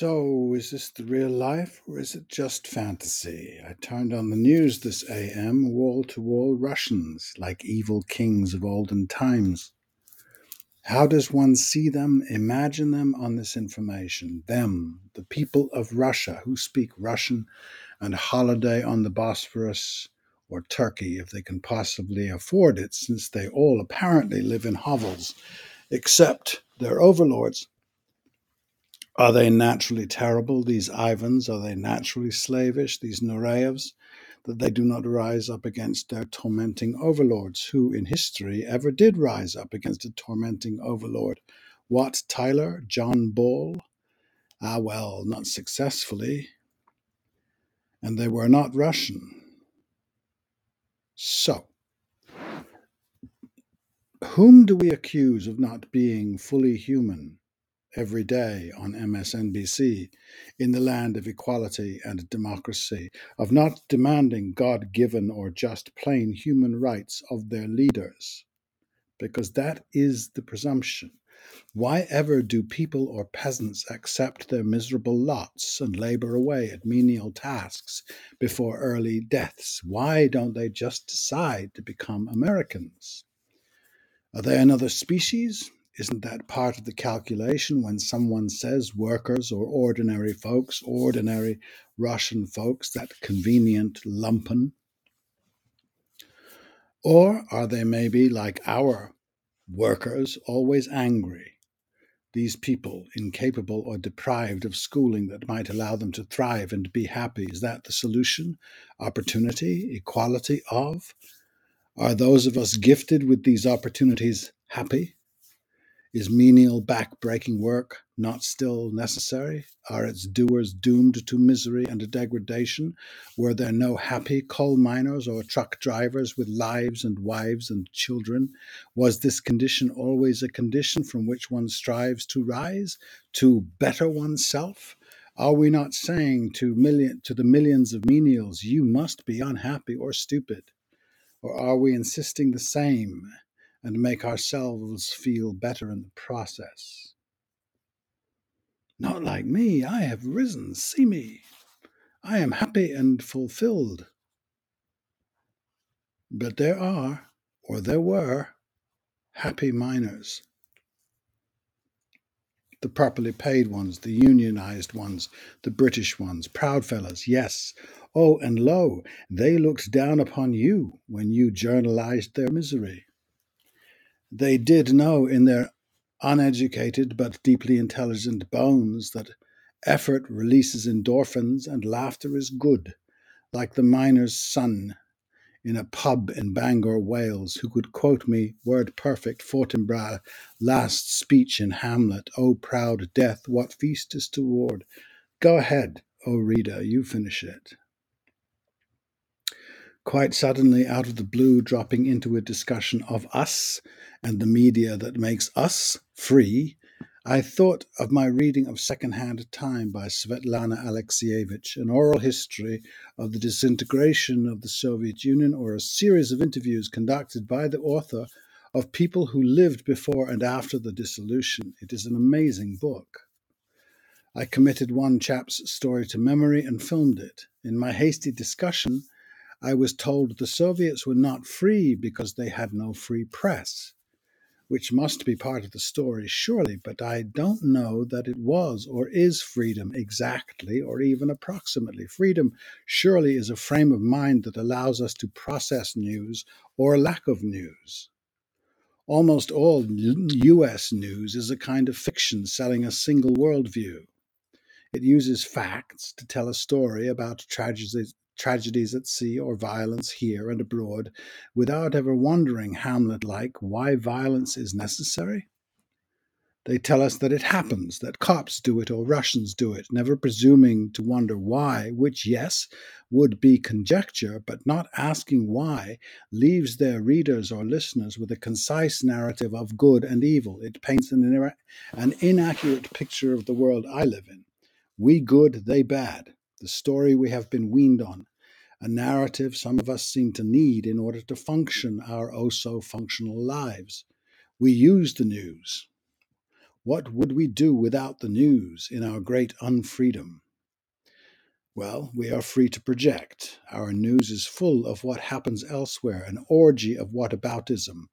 So, is this the real life or is it just fantasy? I turned on the news this AM, wall to wall Russians, like evil kings of olden times. How does one see them, imagine them on this information? Them, the people of Russia who speak Russian and holiday on the Bosphorus or Turkey if they can possibly afford it, since they all apparently live in hovels, except their overlords. Are they naturally terrible, these Ivans? Are they naturally slavish, these Nureyevs, that they do not rise up against their tormenting overlords? Who in history ever did rise up against a tormenting overlord? Wat Tyler? John Ball? Ah, well, not successfully. And they were not Russian. So, whom do we accuse of not being fully human? Every day on MSNBC in the land of equality and democracy, of not demanding God given or just plain human rights of their leaders. Because that is the presumption. Why ever do people or peasants accept their miserable lots and labor away at menial tasks before early deaths? Why don't they just decide to become Americans? Are they another species? Isn't that part of the calculation when someone says workers or ordinary folks, ordinary Russian folks, that convenient lumpen? Or are they maybe like our workers, always angry? These people, incapable or deprived of schooling that might allow them to thrive and be happy, is that the solution? Opportunity, equality of? Are those of us gifted with these opportunities happy? Is menial back-breaking work not still necessary? Are its doers doomed to misery and degradation? Were there no happy coal miners or truck drivers with lives and wives and children? Was this condition always a condition from which one strives to rise, to better oneself? Are we not saying to million to the millions of menials, you must be unhappy or stupid? Or are we insisting the same? And make ourselves feel better in the process. Not like me, I have risen, see me. I am happy and fulfilled. But there are, or there were, happy miners. The properly paid ones, the unionized ones, the British ones, proud fellows, yes. Oh, and lo, they looked down upon you when you journalized their misery. They did know in their uneducated but deeply intelligent bones that effort releases endorphins and laughter is good, like the miner's son in a pub in Bangor, Wales, who could quote me word perfect Fortinbras' last speech in Hamlet, O proud death, what feast is toward? Go ahead, O reader, you finish it quite suddenly out of the blue dropping into a discussion of us and the media that makes us free, I thought of my reading of Secondhand Time by Svetlana Alexievich, an oral history of the disintegration of the Soviet Union, or a series of interviews conducted by the author of people who lived before and after the dissolution. It is an amazing book. I committed one chap's story to memory and filmed it. In my hasty discussion, I was told the Soviets were not free because they had no free press, which must be part of the story, surely, but I don't know that it was or is freedom exactly or even approximately. Freedom surely is a frame of mind that allows us to process news or lack of news. Almost all US news is a kind of fiction selling a single worldview. It uses facts to tell a story about tragedies, tragedies at sea or violence here and abroad without ever wondering, Hamlet like, why violence is necessary? They tell us that it happens, that cops do it or Russians do it, never presuming to wonder why, which, yes, would be conjecture, but not asking why, leaves their readers or listeners with a concise narrative of good and evil. It paints an, an inaccurate picture of the world I live in. We good, they bad the story we have been weaned on, a narrative some of us seem to need in order to function our oh so functional lives. We use the news. What would we do without the news in our great unfreedom? Well, we are free to project. Our news is full of what happens elsewhere, an orgy of whataboutism.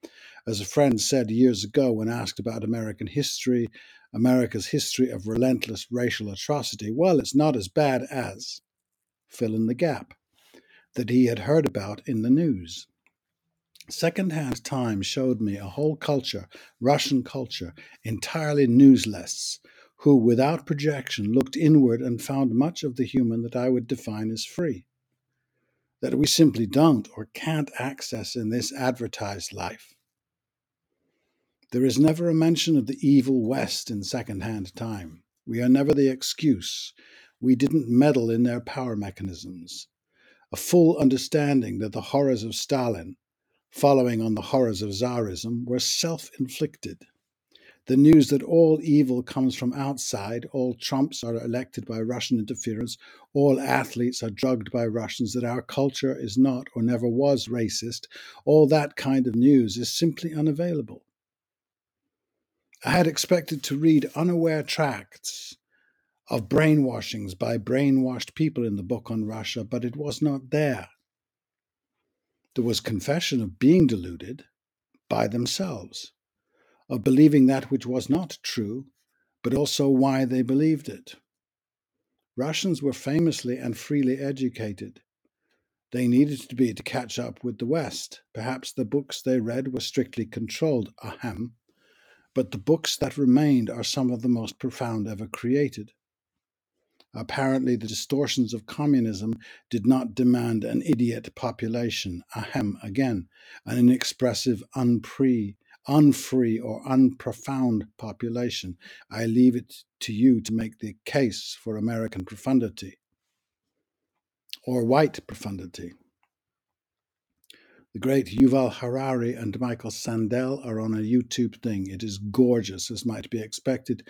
As a friend said years ago when asked about American history, America's history of relentless racial atrocity, well, it's not as bad as, fill in the gap, that he had heard about in the news. Secondhand time showed me a whole culture, Russian culture, entirely newsless, who, without projection, looked inward and found much of the human that I would define as free, that we simply don't or can't access in this advertised life. There is never a mention of the evil West in second-hand time. We are never the excuse. We didn't meddle in their power mechanisms. A full understanding that the horrors of Stalin, following on the horrors of Tsarism, were self inflicted the news that all evil comes from outside, all Trumps are elected by Russian interference, all athletes are drugged by Russians, that our culture is not or never was racist, all that kind of news is simply unavailable. I had expected to read unaware tracts of brainwashings by brainwashed people in the book on Russia, but it was not there. There was confession of being deluded by themselves of believing that which was not true, but also why they believed it. Russians were famously and freely educated. They needed to be to catch up with the West. Perhaps the books they read were strictly controlled, ahem, but the books that remained are some of the most profound ever created. Apparently, the distortions of communism did not demand an idiot population, ahem again, an inexpressive, unpre, unfree or unprofound population. I leave it to you to make the case for American profundity or white profundity. The great Yuval Harari and Michael Sandel are on a YouTube thing. It is gorgeous, as might be expected,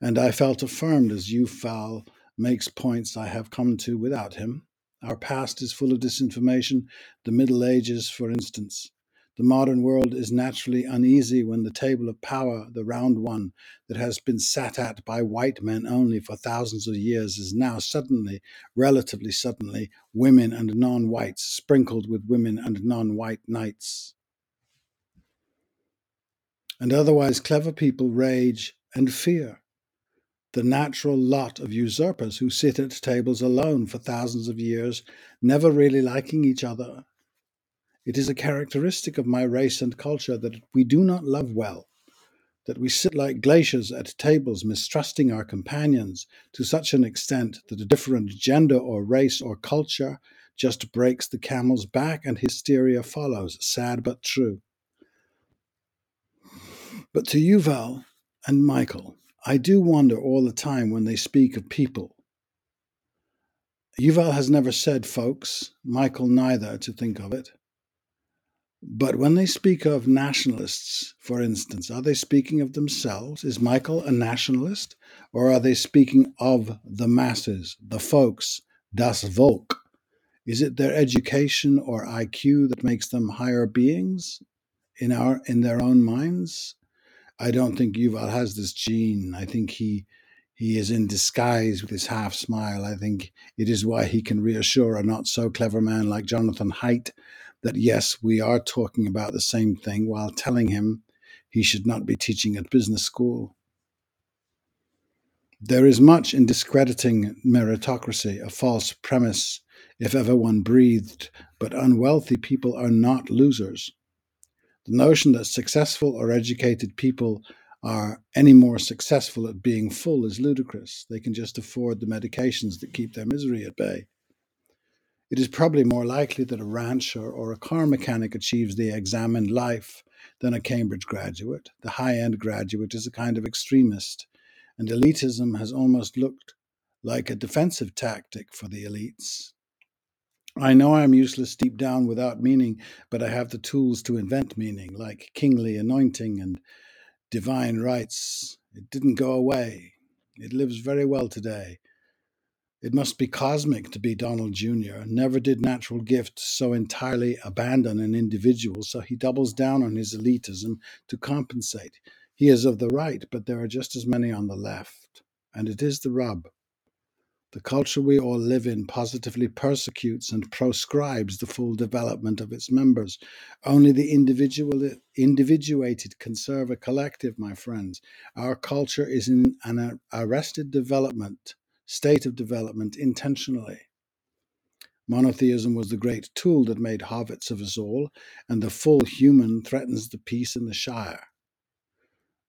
and I felt affirmed as Yuval makes points I have come to without him. Our past is full of disinformation, the Middle Ages, for instance. The modern world is naturally uneasy when the table of power, the round one that has been sat at by white men only for thousands of years, is now suddenly, relatively suddenly, women and non whites sprinkled with women and non white knights. And otherwise, clever people rage and fear the natural lot of usurpers who sit at tables alone for thousands of years, never really liking each other it is a characteristic of my race and culture that we do not love well, that we sit like glaciers at tables, mistrusting our companions to such an extent that a different gender or race or culture just breaks the camel's back and hysteria follows, sad but true. But to Yuval and Michael, I do wonder all the time when they speak of people. Yuval has never said folks, Michael neither, to think of it. But when they speak of nationalists, for instance, are they speaking of themselves? Is Michael a nationalist? Or are they speaking of the masses, the folks, das Volk? Is it their education or IQ that makes them higher beings in our in their own minds? I don't think Yuval has this gene. I think he he is in disguise with his half smile. I think it is why he can reassure a not so clever man like Jonathan Haidt that yes, we are talking about the same thing while telling him he should not be teaching at business school. There is much in discrediting meritocracy, a false premise, if ever one breathed, but unwealthy people are not losers. The notion that successful or educated people are any more successful at being full is ludicrous. They can just afford the medications that keep their misery at bay. It is probably more likely that a rancher or a car mechanic achieves the examined life than a Cambridge graduate. The high end graduate is a kind of extremist, and elitism has almost looked like a defensive tactic for the elites. I know I am useless deep down without meaning, but I have the tools to invent meaning, like kingly anointing and divine rights. It didn't go away. It lives very well today. It must be cosmic to be Donald Jr. Never did natural gifts so entirely abandon an individual, so he doubles down on his elitism to compensate. He is of the right, but there are just as many on the left. And it is the rub. The culture we all live in positively persecutes and proscribes the full development of its members. Only the individual, individuated can serve a collective, my friends. Our culture is in an arrested development, state of development intentionally. Monotheism was the great tool that made hobbits of us all, and the full human threatens the peace in the Shire.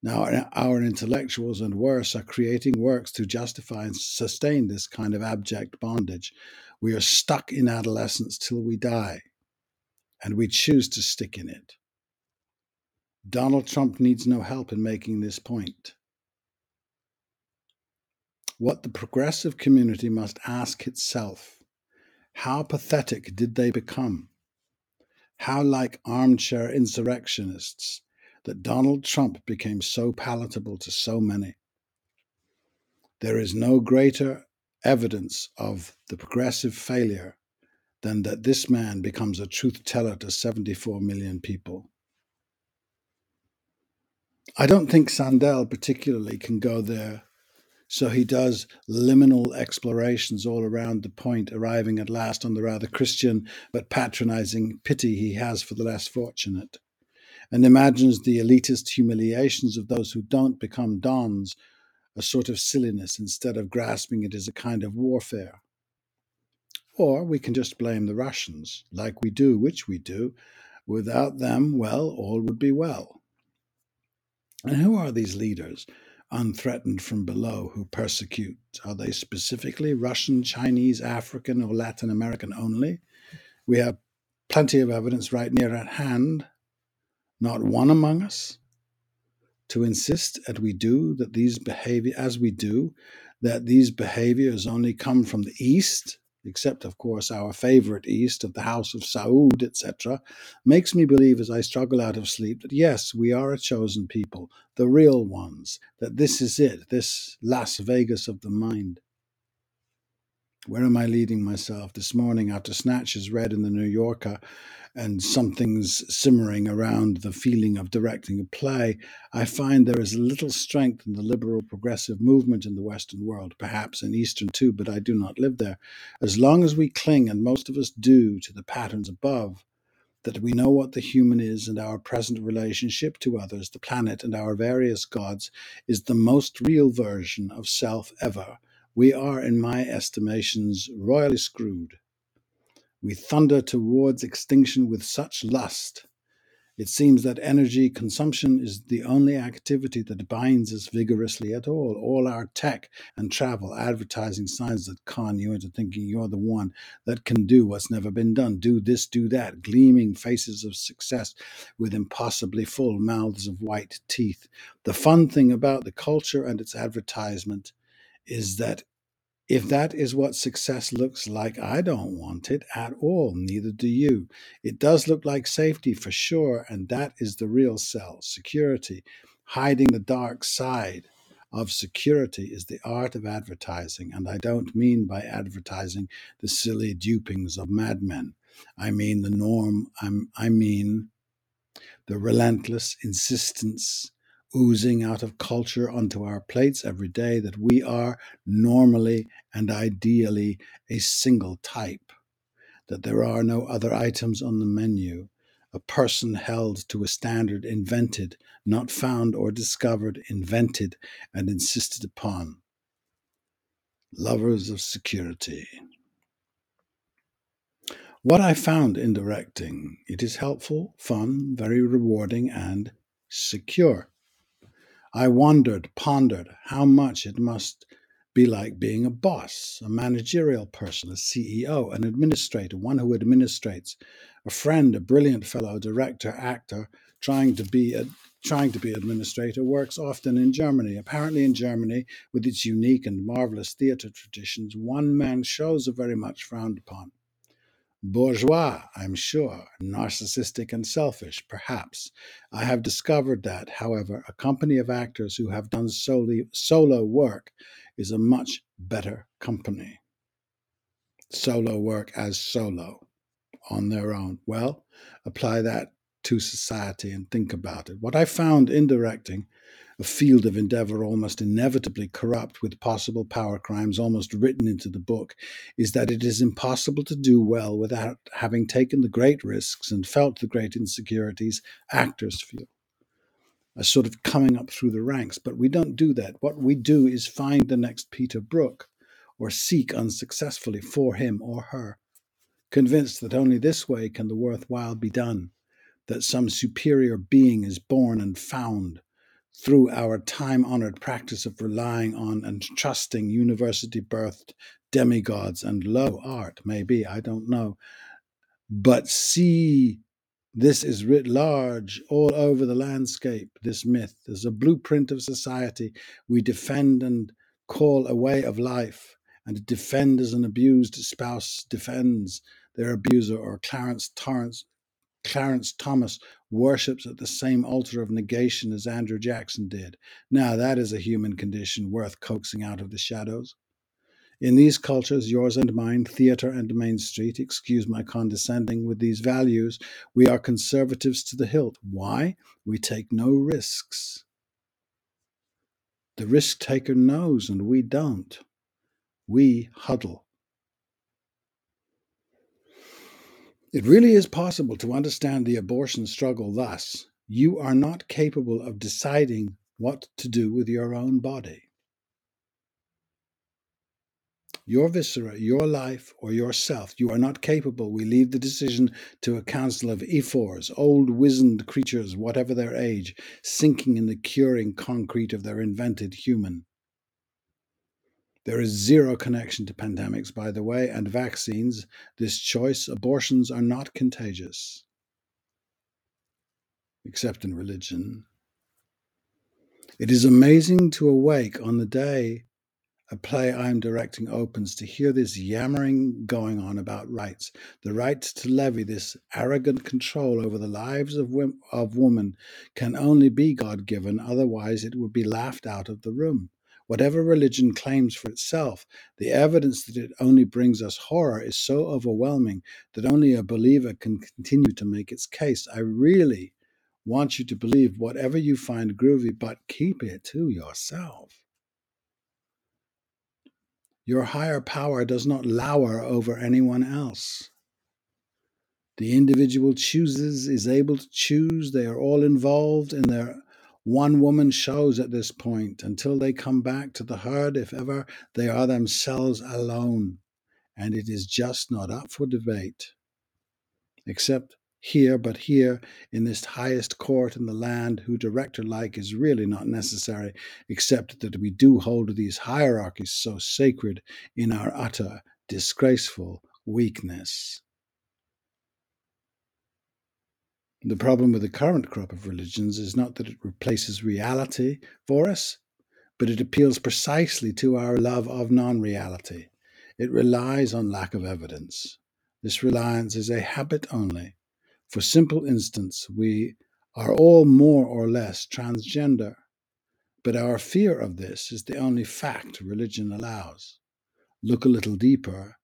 Now, our intellectuals and worse are creating works to justify and sustain this kind of abject bondage. We are stuck in adolescence till we die, and we choose to stick in it. Donald Trump needs no help in making this point. What the progressive community must ask itself how pathetic did they become? How like armchair insurrectionists that Donald Trump became so palatable to so many. There is no greater evidence of the progressive failure than that this man becomes a truth teller to 74 million people. I don't think Sandel particularly can go there, so he does liminal explorations all around the point, arriving at last on the rather Christian but patronizing pity he has for the less fortunate and imagines the elitist humiliations of those who don't become dons a sort of silliness instead of grasping it as a kind of warfare. Or we can just blame the Russians, like we do, which we do. Without them, well, all would be well. And who are these leaders, unthreatened from below, who persecute? Are they specifically Russian, Chinese, African, or Latin American only? We have plenty of evidence right near at hand not one among us, to insist that we do that these behavior as we do that these behaviors only come from the east except of course our favorite east of the house of saud etc makes me believe as i struggle out of sleep that yes we are a chosen people the real ones that this is it this las vegas of the mind where am i leading myself this morning after snatches read in the new yorker and something's simmering around the feeling of directing a play, I find there is little strength in the liberal progressive movement in the Western world, perhaps in Eastern too, but I do not live there. As long as we cling, and most of us do, to the patterns above, that we know what the human is and our present relationship to others, the planet, and our various gods is the most real version of self ever. We are, in my estimations, royally screwed. We thunder towards extinction with such lust. It seems that energy consumption is the only activity that binds us vigorously at all. All our tech and travel, advertising signs that con you into thinking you're the one that can do what's never been done. Do this, do that. Gleaming faces of success with impossibly full mouths of white teeth. The fun thing about the culture and its advertisement is that if that is what success looks like, I don't want it at all. Neither do you. It does look like safety for sure, and that is the real sell security. Hiding the dark side of security is the art of advertising, and I don't mean by advertising the silly dupings of madmen. I mean the norm, I'm, I mean the relentless insistence oozing out of culture onto our plates every day that we are normally and ideally a single type, that there are no other items on the menu, a person held to a standard invented, not found or discovered, invented and insisted upon. Lovers of security. What I found in directing, it is helpful, fun, very rewarding, and secure. I wondered, pondered how much it must be like being a boss, a managerial person, a CEO, an administrator, one who administrates, a friend, a brilliant fellow director, actor, trying to be a trying to be administrator works often in Germany. Apparently, in Germany, with its unique and marvelous theatre traditions, one man shows are very much frowned upon. Bourgeois, I'm sure, narcissistic and selfish, perhaps. I have discovered that, however, a company of actors who have done solely, solo work is a much better company. Solo work as solo on their own. Well, apply that to society and think about it. What I found in directing a field of endeavor almost inevitably corrupt with possible power crimes almost written into the book, is that it is impossible to do well without having taken the great risks and felt the great insecurities actors feel. A sort of coming up through the ranks, but we don't do that. What we do is find the next Peter Brook or seek unsuccessfully for him or her, convinced that only this way can the worthwhile be done, that some superior being is born and found through our time honored practice of relying on and trusting university birthed demigods and low art, maybe, I don't know. But see, this is writ large all over the landscape, this myth. As a blueprint of society we defend and call a way of life, and defend as an abused spouse defends their abuser, or Clarence Torrance Clarence Thomas worships at the same altar of negation as Andrew Jackson did. Now, that is a human condition worth coaxing out of the shadows. In these cultures, yours and mine, theatre and Main Street, excuse my condescending with these values, we are conservatives to the hilt. Why? We take no risks. The risk taker knows, and we don't. We huddle. It really is possible to understand the abortion struggle thus you are not capable of deciding what to do with your own body. Your viscera, your life, or yourself, you are not capable. We leave the decision to a council of ephors, old wizened creatures, whatever their age, sinking in the curing concrete of their invented human. There is zero connection to pandemics, by the way, and vaccines. This choice abortions are not contagious, except in religion. It is amazing to awake on the day a play I'm directing opens to hear this yammering going on about rights, the right to levy this arrogant control over the lives of, of women can only be God given, otherwise, it would be laughed out of the room. Whatever religion claims for itself, the evidence that it only brings us horror is so overwhelming that only a believer can continue to make its case. I really want you to believe whatever you find groovy, but keep it to yourself. Your higher power does not lower over anyone else. The individual chooses, is able to choose. They are all involved in their one woman shows at this point until they come back to the herd, if ever they are themselves alone, and it is just not up for debate. Except here, but here, in this highest court in the land, who director like is really not necessary, except that we do hold these hierarchies so sacred in our utter, disgraceful weakness. The problem with the current crop of religions is not that it replaces reality for us, but it appeals precisely to our love of non reality. It relies on lack of evidence. This reliance is a habit only. For simple instance, we are all more or less transgender, but our fear of this is the only fact religion allows. Look a little deeper,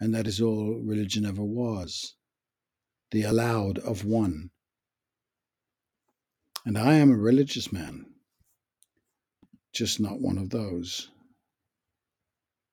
and that is all religion ever was the allowed of one and I am a religious man, just not one of those.